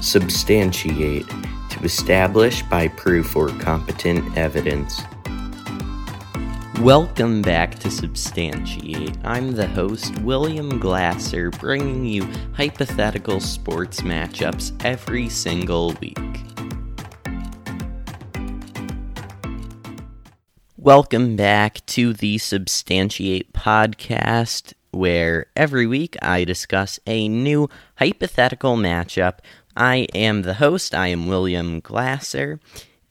Substantiate to establish by proof or competent evidence. Welcome back to Substantiate. I'm the host, William Glasser, bringing you hypothetical sports matchups every single week. Welcome back to the Substantiate podcast, where every week I discuss a new hypothetical matchup. I am the host, I am William Glasser,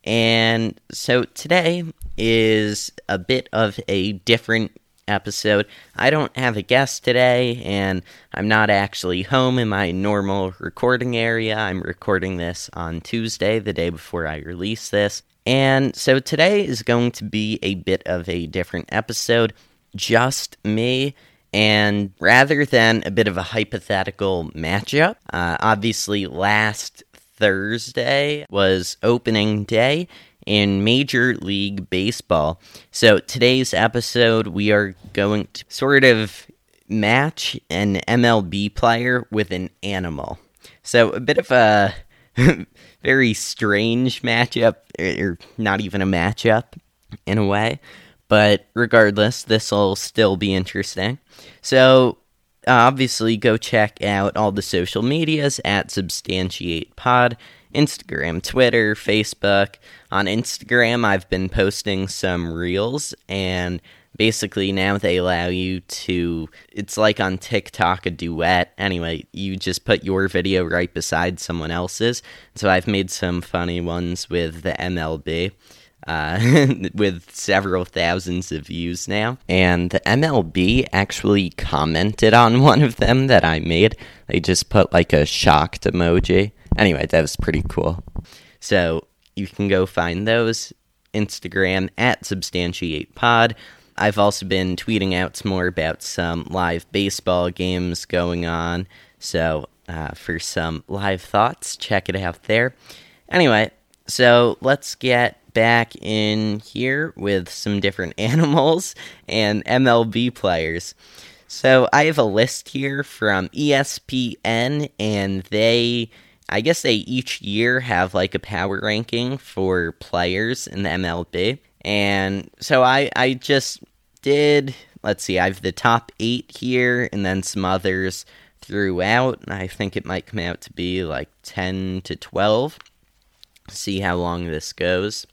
and so today is a bit of a different episode. I don't have a guest today, and I'm not actually home in my normal recording area. I'm recording this on Tuesday, the day before I release this. And so today is going to be a bit of a different episode, just me. And rather than a bit of a hypothetical matchup, uh, obviously last Thursday was opening day in Major League Baseball. So today's episode, we are going to sort of match an MLB player with an animal. So a bit of a very strange matchup, or not even a matchup in a way. But regardless, this will still be interesting. So, obviously, go check out all the social medias at Substantiate Pod Instagram, Twitter, Facebook. On Instagram, I've been posting some reels, and basically now they allow you to it's like on tiktok a duet anyway you just put your video right beside someone else's so i've made some funny ones with the mlb uh, with several thousands of views now. And the MLB actually commented on one of them that I made. They just put like a shocked emoji. Anyway, that was pretty cool. So you can go find those. Instagram at Substantiate Pod. I've also been tweeting out some more about some live baseball games going on. So, uh, for some live thoughts, check it out there. Anyway, so let's get back in here with some different animals and MLB players. So, I have a list here from ESPN, and they. I guess they each year have like a power ranking for players in the MLB. And so I, I just did, let's see, I have the top eight here and then some others throughout. I think it might come out to be like 10 to 12. See how long this goes.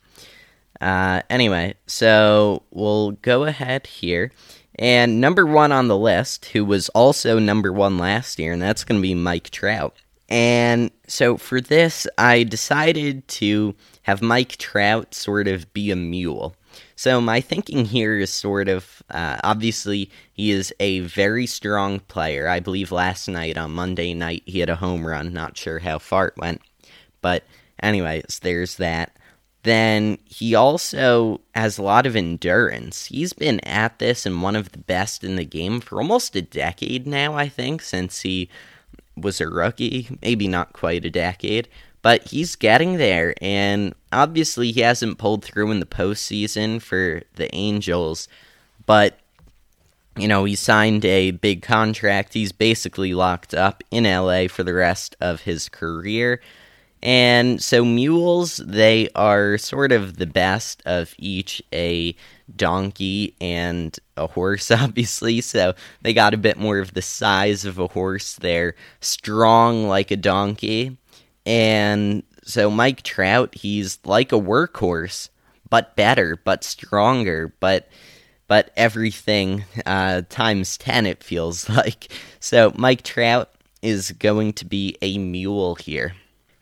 Uh, anyway, so we'll go ahead here. And number one on the list, who was also number one last year, and that's going to be Mike Trout. And so for this, I decided to have Mike Trout sort of be a mule. So my thinking here is sort of uh, obviously he is a very strong player. I believe last night on Monday night he had a home run. Not sure how far it went, but anyways, there's that. Then he also has a lot of endurance. He's been at this and one of the best in the game for almost a decade now, I think, since he was a rookie. Maybe not quite a decade but he's getting there, and obviously he hasn't pulled through in the postseason for the Angels, but you know, he signed a big contract. He's basically locked up in LA for the rest of his career. And so mules, they are sort of the best of each a donkey and a horse, obviously. So they got a bit more of the size of a horse. They're strong like a donkey. And so Mike Trout, he's like a workhorse, but better, but stronger, but but everything uh, times 10 it feels like. So Mike Trout is going to be a mule here.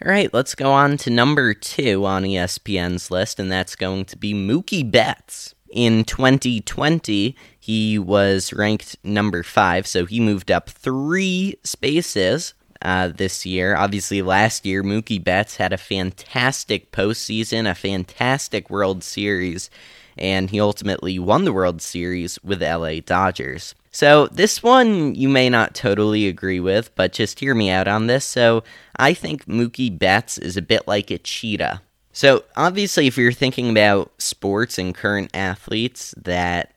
All right, let's go on to number 2 on ESPN's list and that's going to be Mookie Betts. In 2020, he was ranked number 5, so he moved up 3 spaces uh, this year. Obviously, last year, Mookie Betts had a fantastic postseason, a fantastic World Series, and he ultimately won the World Series with LA Dodgers. So, this one you may not totally agree with, but just hear me out on this. So, I think Mookie Betts is a bit like a cheetah. So, obviously, if you're thinking about sports and current athletes that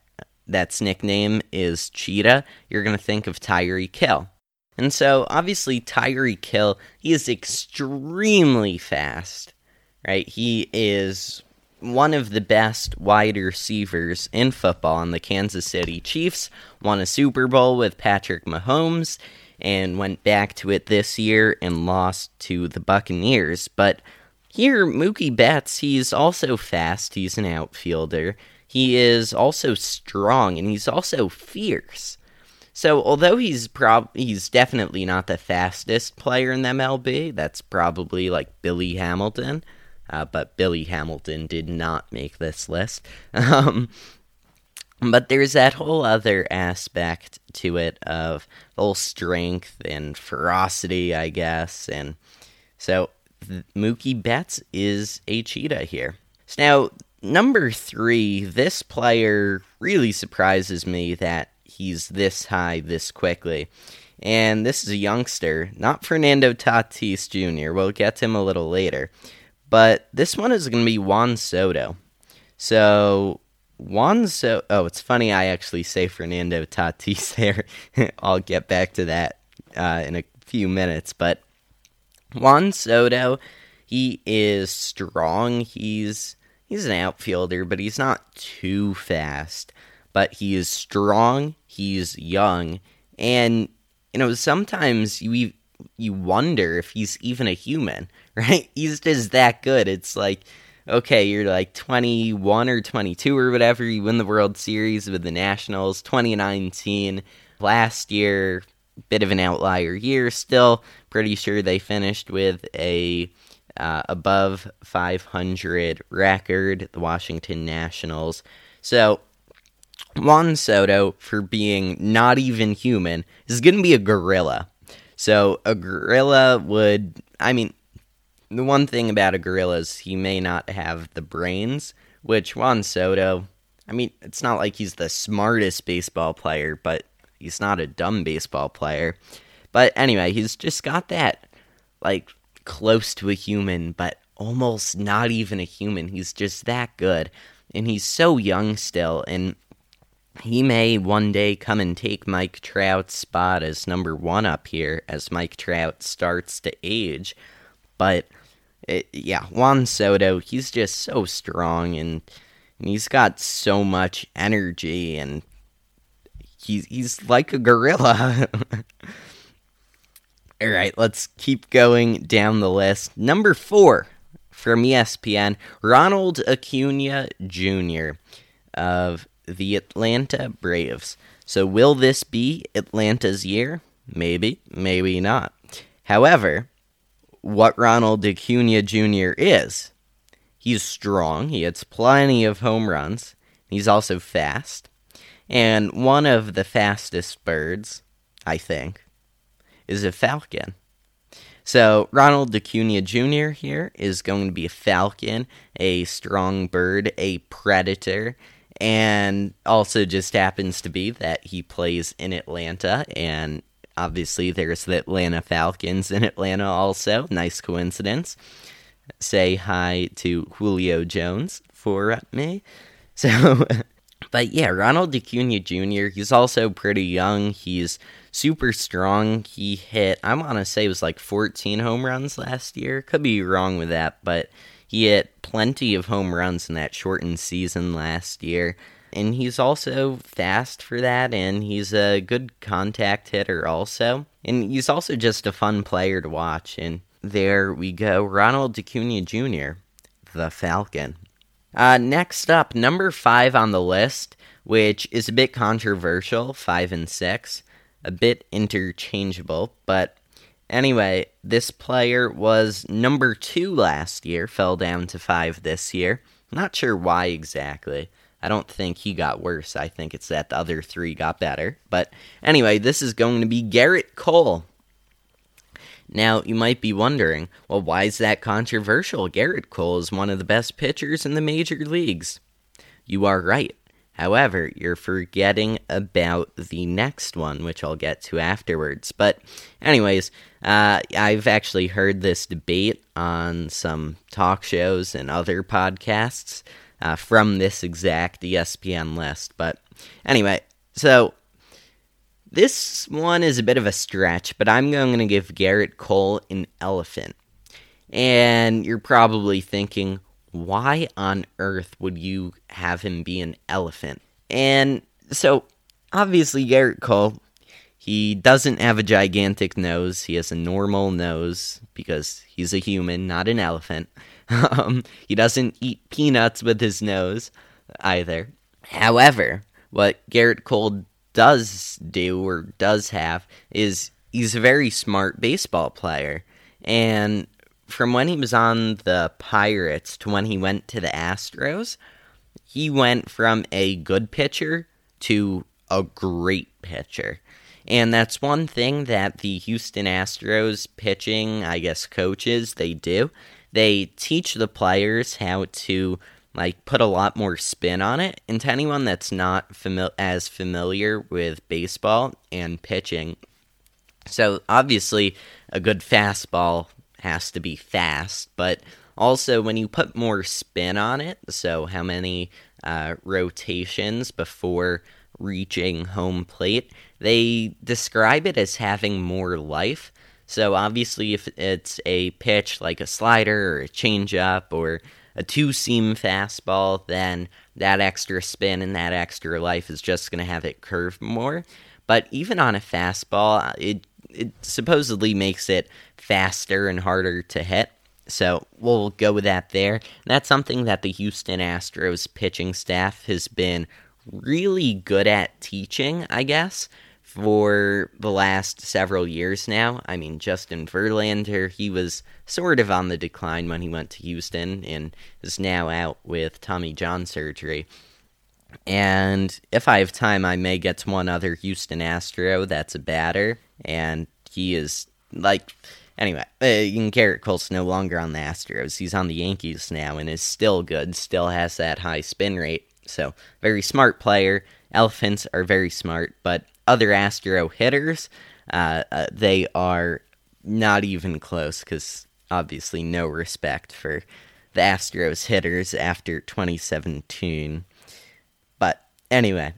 that's nickname is Cheetah, you're going to think of Tyreek Hill. And so, obviously, Tyreek Hill, he is extremely fast, right? He is one of the best wide receivers in football, and the Kansas City Chiefs won a Super Bowl with Patrick Mahomes and went back to it this year and lost to the Buccaneers. But here, Mookie Betts, he's also fast. He's an outfielder. He is also strong and he's also fierce. So, although he's prob he's definitely not the fastest player in the MLB, that's probably like Billy Hamilton. Uh, but Billy Hamilton did not make this list. Um, but there's that whole other aspect to it of whole strength and ferocity, I guess. And so Mookie Betts is a cheetah here. So now, number three, this player really surprises me that he's this high this quickly. And this is a youngster, not Fernando Tatis Jr. We'll get him a little later. But this one is going to be Juan Soto. So Juan Soto. Oh, it's funny. I actually say Fernando Tatis there. I'll get back to that uh, in a few minutes. But Juan Soto, he is strong. He's he's an outfielder, but he's not too fast. But he is strong. He's young, and you know sometimes you you wonder if he's even a human, right? He's just that good. It's like okay, you're like 21 or 22 or whatever, you win the World Series with the Nationals 2019. Last year, bit of an outlier year, still pretty sure they finished with a uh, above 500 record, the Washington Nationals. So, Juan Soto, for being not even human, is going to be a gorilla. So, a gorilla would, I mean, the one thing about a gorilla is he may not have the brains, which Juan Soto, I mean, it's not like he's the smartest baseball player, but he's not a dumb baseball player. But anyway, he's just got that, like, close to a human, but almost not even a human. He's just that good. And he's so young still, and he may one day come and take Mike Trout's spot as number one up here as Mike Trout starts to age. But it, yeah, Juan Soto, he's just so strong and, and he's got so much energy and he's he's like a gorilla. All right, let's keep going down the list. Number 4 from ESPN, Ronald Acuña Jr. of the Atlanta Braves. So will this be Atlanta's year? Maybe, maybe not. However, what Ronald Acuna Jr. is. He's strong, he hits plenty of home runs, he's also fast, and one of the fastest birds, I think, is a falcon. So, Ronald Acuna Jr. here is going to be a falcon, a strong bird, a predator, and also just happens to be that he plays in Atlanta and obviously there's the Atlanta Falcons in Atlanta also. Nice coincidence. Say hi to Julio Jones for me. So, but yeah, Ronald Acuna Jr., he's also pretty young. He's super strong. He hit, I want to say it was like 14 home runs last year. Could be wrong with that, but he hit plenty of home runs in that shortened season last year and he's also fast for that, and he's a good contact hitter also. And he's also just a fun player to watch. And there we go, Ronald Acuna Jr., the Falcon. Uh, next up, number five on the list, which is a bit controversial, five and six, a bit interchangeable, but anyway, this player was number two last year, fell down to five this year. Not sure why exactly. I don't think he got worse. I think it's that the other three got better. But anyway, this is going to be Gerrit Cole. Now, you might be wondering, well, why is that controversial? Gerrit Cole is one of the best pitchers in the major leagues. You are right. However, you're forgetting about the next one, which I'll get to afterwards. But, anyways, uh, I've actually heard this debate on some talk shows and other podcasts uh, from this exact ESPN list. But anyway, so This one is a bit of a stretch, but I'm going to give Gerrit Cole an elephant. And you're probably thinking, why on earth would you have him be an elephant? And so, obviously, Gerrit Cole, he doesn't have a gigantic nose. He has a normal nose because he's a human, not an elephant. Um, he doesn't eat peanuts with his nose either. However, what Gerrit Cole does do or does have is he's a very smart baseball player. And from when he was on the Pirates to when he went to the Astros, he went from a good pitcher to a great pitcher. And that's one thing that the Houston Astros pitching, I guess, coaches, they do. They teach the players how to like put a lot more spin on it. And to anyone that's not fami- as familiar with baseball and pitching, so obviously a good fastball has to be fast, but also when you put more spin on it, so how many uh, rotations before reaching home plate, they describe it as having more life. So obviously, if it's a pitch like a slider or a changeup or a two seam fastball, then that extra spin and that extra life is just going to have it curve more. But even on a fastball, it it supposedly makes it faster and harder to hit. So we'll go with that there. That's something that the Houston Astros pitching staff has been really good at teaching, I guess, for the last several years now. I mean, Justin Verlander, he was sort of on the decline when he went to Houston and is now out with Tommy John surgery. And if I have time, I may get to one other Houston Astro that's a batter, and he is like. Anyway, uh, Gerrit Cole's no longer on the Astros. He's on the Yankees now and is still good, still has that high spin rate. So, very smart player. Elephants are very smart, but other Astro hitters, uh, uh, they are not even close because obviously no respect for the Astros hitters after 2017. But Anyway,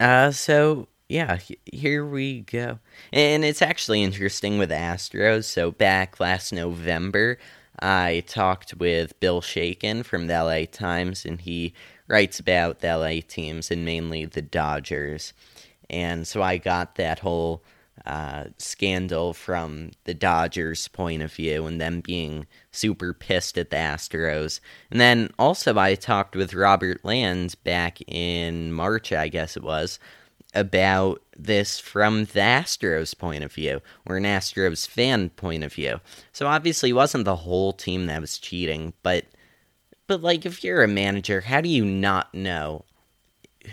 uh, so yeah, here we go. And it's actually interesting with Astros. So back last November, I talked with Bill Shaikin from the LA Times, and he writes about the LA teams and mainly the Dodgers. And so I got that whole uh, scandal from the Dodgers' point of view and them being super pissed at the Astros. And then also, I talked with Robert Land back in March, I guess it was, about this from the Astros' point of view, or an Astros fan point of view. So obviously, it wasn't the whole team that was cheating, but. But like, if you're a manager, how do you not know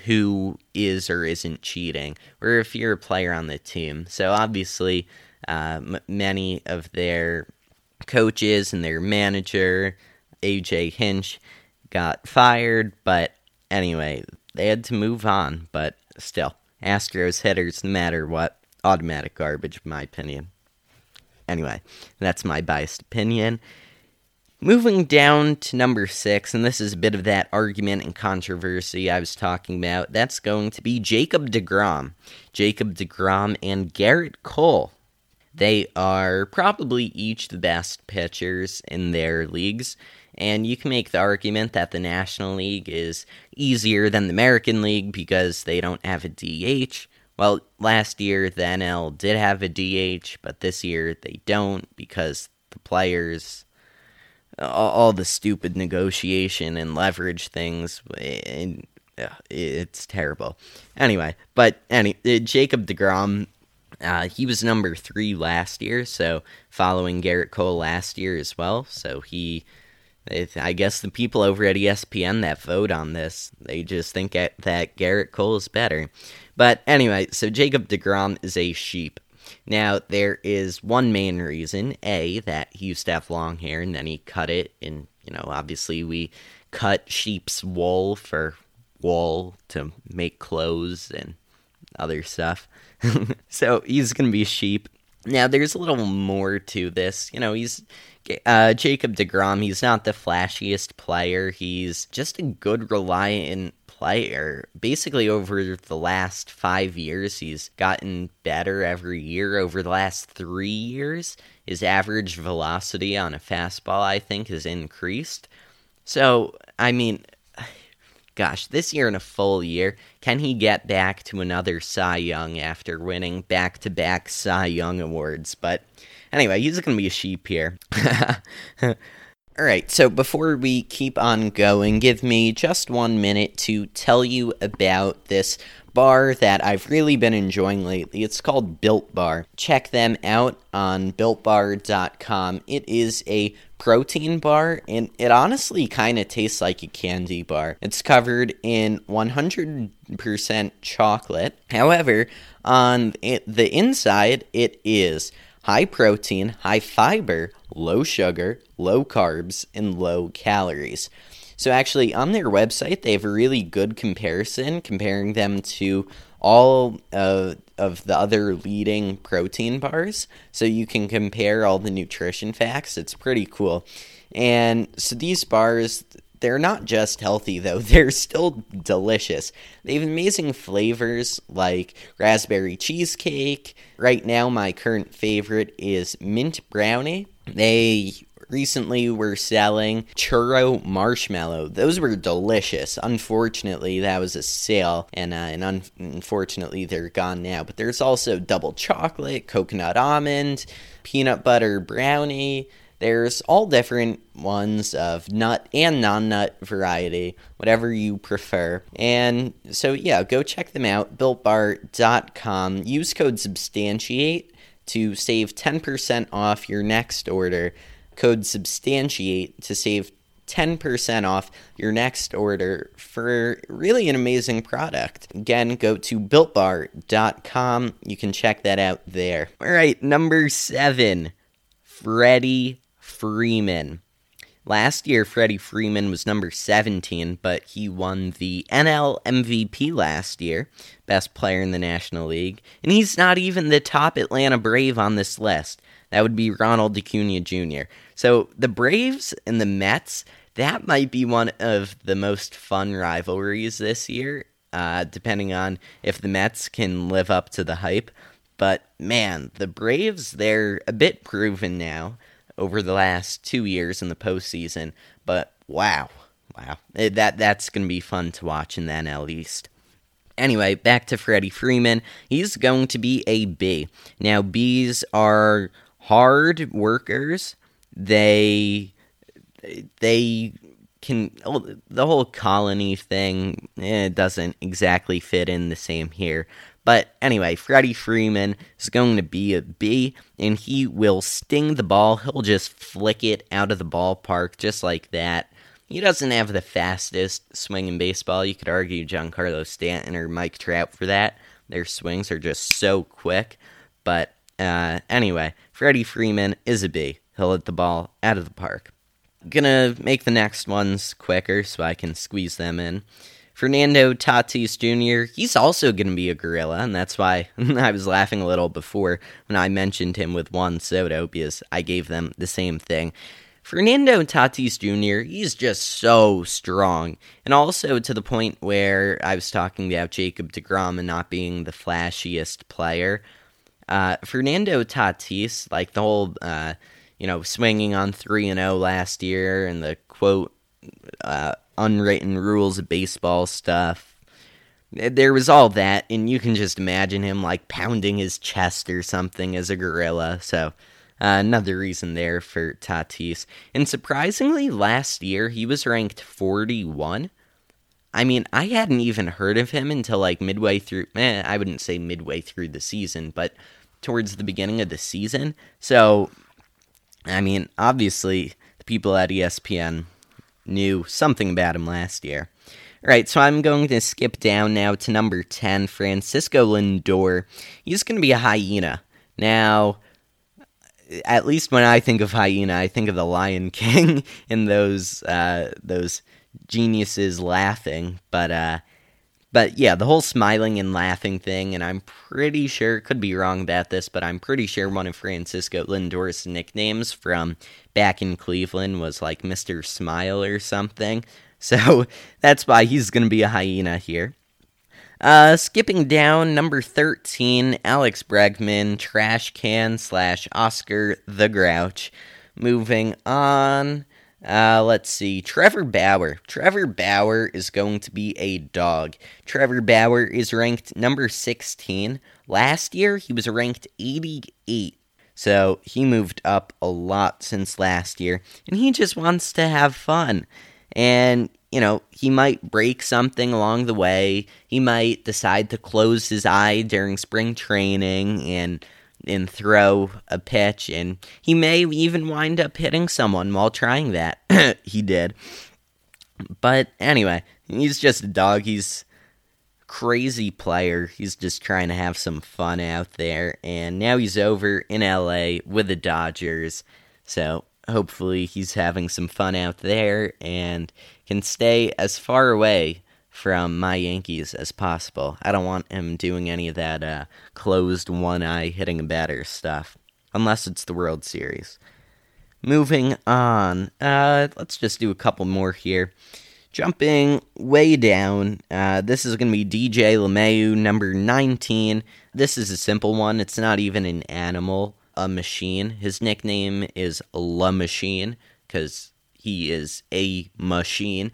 who is or isn't cheating, or if you're a player on the team. So obviously, uh, m- many of their coaches and their manager, AJ Hinch, got fired. But anyway, they had to move on. But still, Astros hitters, no matter what, automatic garbage, in my opinion. Anyway, that's my biased opinion. Moving down to number six, and this is a bit of that argument and controversy I was talking about, that's going to be Jacob DeGrom. Jacob DeGrom and Gerrit Cole. They are probably each the best pitchers in their leagues, and you can make the argument that the National League is easier than the American League because they don't have a DH. Well, last year the NL did have a DH, but this year they don't because the players all, the stupid negotiation and leverage things. And, it's terrible. Anyway, but any uh, Jacob Degrom, uh, he was number three last year, so following Gerrit Cole last year as well. So he, I guess the people over at ESPN that vote on this, they just think that Gerrit Cole is better. But anyway, so Jacob Degrom is a sheep. Now, there is one main reason A, that he used to have long hair and then he cut it. And, you know, obviously we cut sheep's wool for wool to make clothes and other stuff. so he's going to be sheep. Now, there's a little more to this. You know, he's uh, Jacob DeGrom. He's not the flashiest player. He's just a good, reliant player. Basically, over the last five years, he's gotten better every year. Over the last three years, his average velocity on a fastball, I think, has increased. So, I mean, gosh, this year in a full year, can he get back to another Cy Young after winning back to back Cy Young awards? But anyway, he's going to be a sheep here. All right, so before we keep on going, give me just one minute to tell you about this bar that I've really been enjoying lately. It's called Built Bar. Check them out on builtbar.com. It is a protein bar and it honestly kind of tastes like a candy bar. It's covered in 100% chocolate. However, on it, the inside, it is high protein, high fiber, low sugar, low carbs, and low calories. So, actually, on their website, they have a really good comparison comparing them to all uh, of the other leading protein bars. So, you can compare all the nutrition facts. It's pretty cool. And so, these bars, they're not just healthy though, they're still delicious. They have amazing flavors like raspberry cheesecake. Right now, my current favorite is mint brownie. They recently were selling churro marshmallow. Those were delicious. Unfortunately, that was a sale, and, uh, and un- unfortunately, they're gone now. But there's also double chocolate, coconut almond, peanut butter brownie. There's all different ones of nut and non nut variety, whatever you prefer. And so, yeah, go check them out, builtbar.com. Use code SUBSTANTIATE to save 10% off your next order. Code SUBSTANTIATE to save 10% off your next order for really an amazing product. Again, go to builtbar.com. You can check that out there. All right, number seven, Freddie Freeman. Last year, Freddie Freeman was number 17, but he won the NL MVP last year, best player in the National League, and he's not even the top Atlanta Brave on this list. That would be Ronald Acuna Jr. So the Braves and the Mets, that might be one of the most fun rivalries this year, uh, depending on if the Mets can live up to the hype. But man, the Braves, they're a bit proven now over the last two years in the postseason. But wow, wow, eh, that that's going to be fun to watch in the NL East. Anyway, back to Freddie Freeman. He's going to be a bee. Now, bees are hard workers. They they can the whole colony thing eh, doesn't exactly fit in the same here but anyway, Freddie Freeman is going to be a bee, and he will sting the ball. He'll just flick it out of the ballpark just like that. He doesn't have the fastest swing in baseball. You could argue Giancarlo Stanton or Mike Trout for that. Their swings are just so quick. But uh, anyway, Freddie Freeman is a bee. He'll hit the ball out of the park. Gonna make the next ones quicker so I can squeeze them in. Fernando Tatis Jr., he's also going to be a gorilla, and that's why I was laughing a little before when I mentioned him with Juan Soto, because I gave them the same thing. Fernando Tatis Jr., he's just so strong. And also to the point where I was talking about Jacob DeGrom and not being the flashiest player. Uh, Fernando Tatis, like the whole, uh, you know, swinging on 3 and 0 last year and the quote, uh, unwritten rules of baseball stuff. There was all that, and you can just imagine him like pounding his chest or something as a gorilla. So, uh, another reason there for Tatis. And surprisingly, last year he was ranked 41. I mean, I hadn't even heard of him until like midway through. Eh, I wouldn't say midway through the season, but towards the beginning of the season. So, I mean, obviously, the people at ESPN knew something about him last year. All right, so I'm going to skip down now to number 10, Francisco Lindor. He's going to be a hyena. Now, at least when I think of hyena, I think of the Lion King and those uh, those geniuses laughing. But uh, but yeah, the whole smiling and laughing thing, and I'm pretty sure, could be wrong about this, but I'm pretty sure one of Francisco Lindor's nicknames from back in Cleveland was like Mr. Smile or something. So that's why he's going to be a hyena here. Uh, skipping down, number 13, Alex Bregman, trash can slash Oscar the Grouch. Moving on, uh, let's see. Trevor Bauer. Trevor Bauer is going to be a dog. Trevor Bauer is ranked number 16. Last year, he was ranked 88. So he moved up a lot since last year. And he just wants to have fun. And, you know, he might break something along the way. He might decide to close his eye during spring training and and throw a pitch, and he may even wind up hitting someone while trying that. he did. But anyway, he's just a dog. He's crazy player. He's just trying to have some fun out there. And now he's over in LA with the Dodgers. So hopefully he's having some fun out there and can stay as far away from my Yankees as possible. I don't want him doing any of that uh, closed one eye hitting a batter stuff, unless it's the World Series. Moving on, uh, let's just do a couple more here. Jumping way down, uh, this is going to be DJ LeMahieu, number 19. This is a simple one. It's not even an animal, a machine. His nickname is La Machine because he is a machine.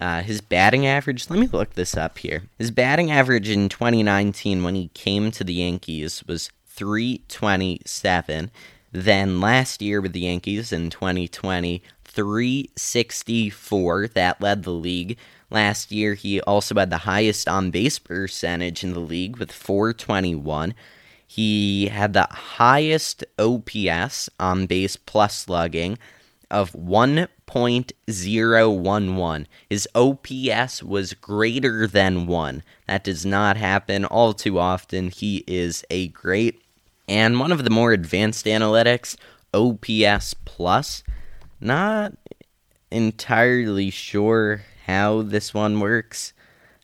Uh, his batting average, let me look this up here. His batting average in 2019 when he came to the Yankees was 327. Then last year with the Yankees in 2020, 364. That led the league. Last year, he also had the highest on base percentage in the league with 421. He had the highest OPS on base plus slugging of 1.011. His OPS was greater than 1. That does not happen all too often. He is a great and one of the more advanced analytics, OPS plus. Not entirely sure how this one works.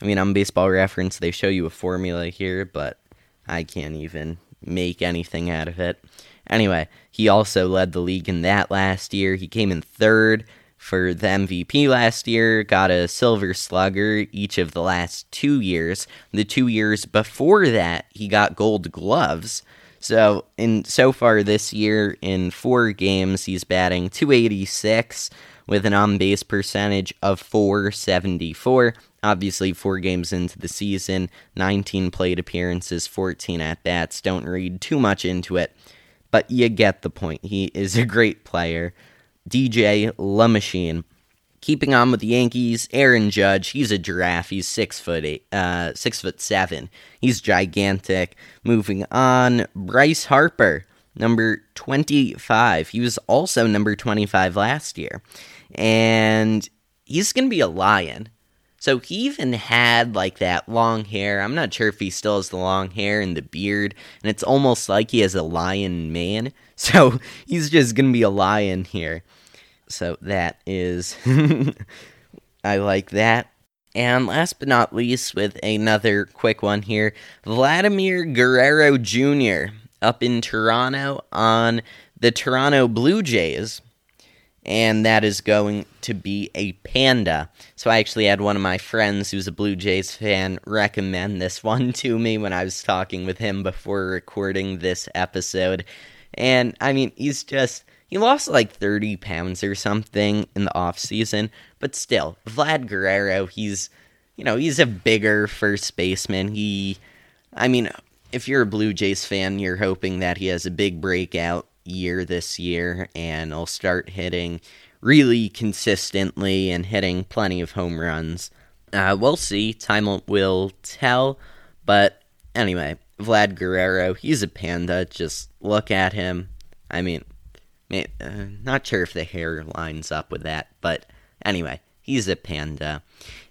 I mean, on baseball reference, they show you a formula here, but I can't even make anything out of it. Anyway, he also led the league in that last year. He came in third for the MVP last year, got a silver slugger each of the last two years. The two years before that, he got gold gloves. So, in so far this year, in four games, he's batting 286 with an on base percentage of 474. Obviously, four games into the season, 19 plate appearances, 14 at bats. Don't read too much into it but you get the point. He is a great player. DJ La Machine. Keeping on with the Yankees, Aaron Judge. He's a giraffe. He's six foot eight, uh, six foot seven. He's gigantic. Moving on, Bryce Harper, number twenty-five. He was also number twenty-five last year, and he's gonna be a lion. So he even had like that long hair. I'm not sure if he still has the long hair and the beard, and it's almost like he has a lion man. So he's just gonna be a lion here. So that is, I like that. And last but not least, with another quick one here Vladimir Guerrero Jr. up in Toronto on the Toronto Blue Jays and that is going to be a panda. So I actually had one of my friends who's a Blue Jays fan recommend this one to me when I was talking with him before recording this episode. And I mean, he's just he lost like 30 pounds or something in the off season, but still, Vlad Guerrero, he's you know, he's a bigger first baseman. He I mean, if you're a Blue Jays fan, you're hoping that he has a big breakout year this year and I'll start hitting really consistently and hitting plenty of home runs. Uh, we'll see. Time will tell. But anyway, Vlad Guerrero, he's a panda. Just look at him. I mean, uh, not sure if the hair lines up with that, but anyway, he's a panda.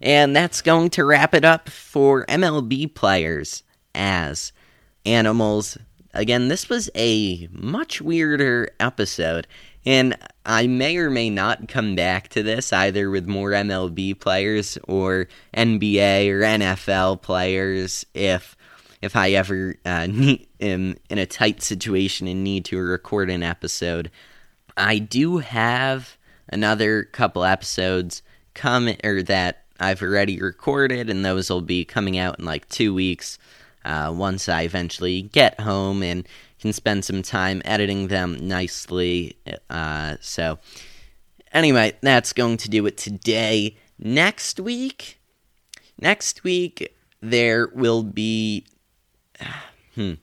And that's going to wrap it up for MLB players as animals Again, this was a much weirder episode, and I may or may not come back to this either with more MLB players or NBA or NFL players if if I ever uh, need, am in a tight situation and need to record an episode. I do have another couple episodes come or that I've already recorded, and those will be coming out in like two weeks. Uh, once I eventually get home and can spend some time editing them nicely. Uh, so, anyway, that's going to do it today. Next week, next week there will be. Hmm.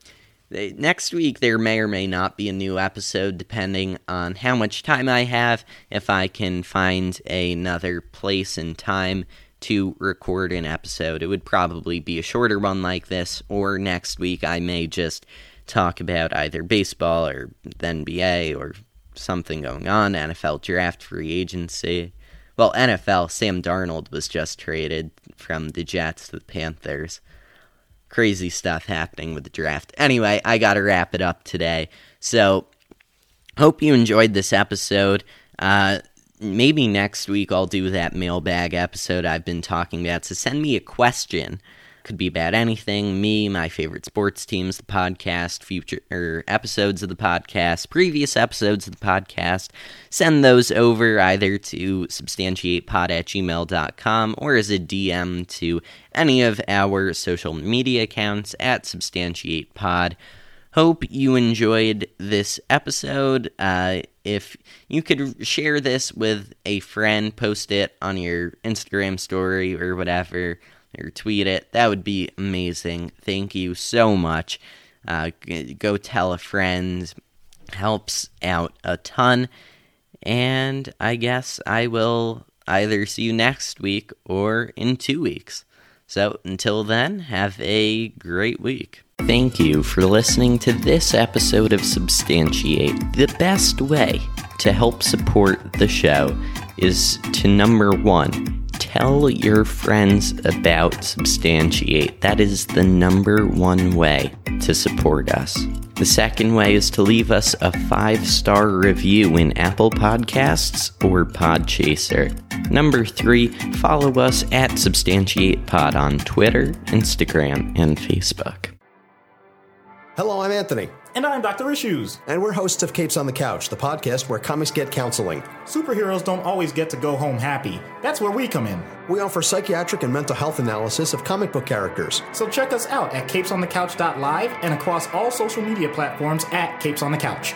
Next week, there may or may not be a new episode depending on how much time I have, if I can find another place and time to record an episode. It would probably be a shorter one like this, or next week I may just talk about either baseball or the NBA or something going on, NFL draft free agency. Well, NFL, Sam Darnold was just traded from the Jets to the Panthers crazy stuff happening with the draft. Anyway, I got to wrap it up today. So, hope you enjoyed this episode. Uh, maybe next week I'll do that mailbag episode I've been talking about. So, send me a question could be about anything me, my favorite sports teams, the podcast, future er, episodes of the podcast, previous episodes of the podcast. Send those over either to substantiatepod at gmail.com or as a DM to any of our social media accounts at substantiatepod. Hope you enjoyed this episode. Uh, if you could share this with a friend, post it on your Instagram story or whatever or tweet it. That would be amazing. Thank you so much. Uh, go tell a friend. Helps out a ton. And I guess I will either see you next week or in two weeks. So until then, have a great week. Thank you for listening to this episode of Substantiate. The best way to help support the show is to number one, tell your friends about Substantiate. That is the number one way to support us. The second way is to leave us a five star review in Apple Podcasts or Podchaser. Number three, follow us at Substantiate Pod on Twitter, Instagram, and Facebook. Hello, I'm Anthony. And I'm Dr. Issues. And we're hosts of Capes on the Couch, the podcast where comics get counseling. Superheroes don't always get to go home happy. That's where we come in. We offer psychiatric and mental health analysis of comic book characters. So check us out at capesonthecouch.live and across all social media platforms at Capes on the Couch.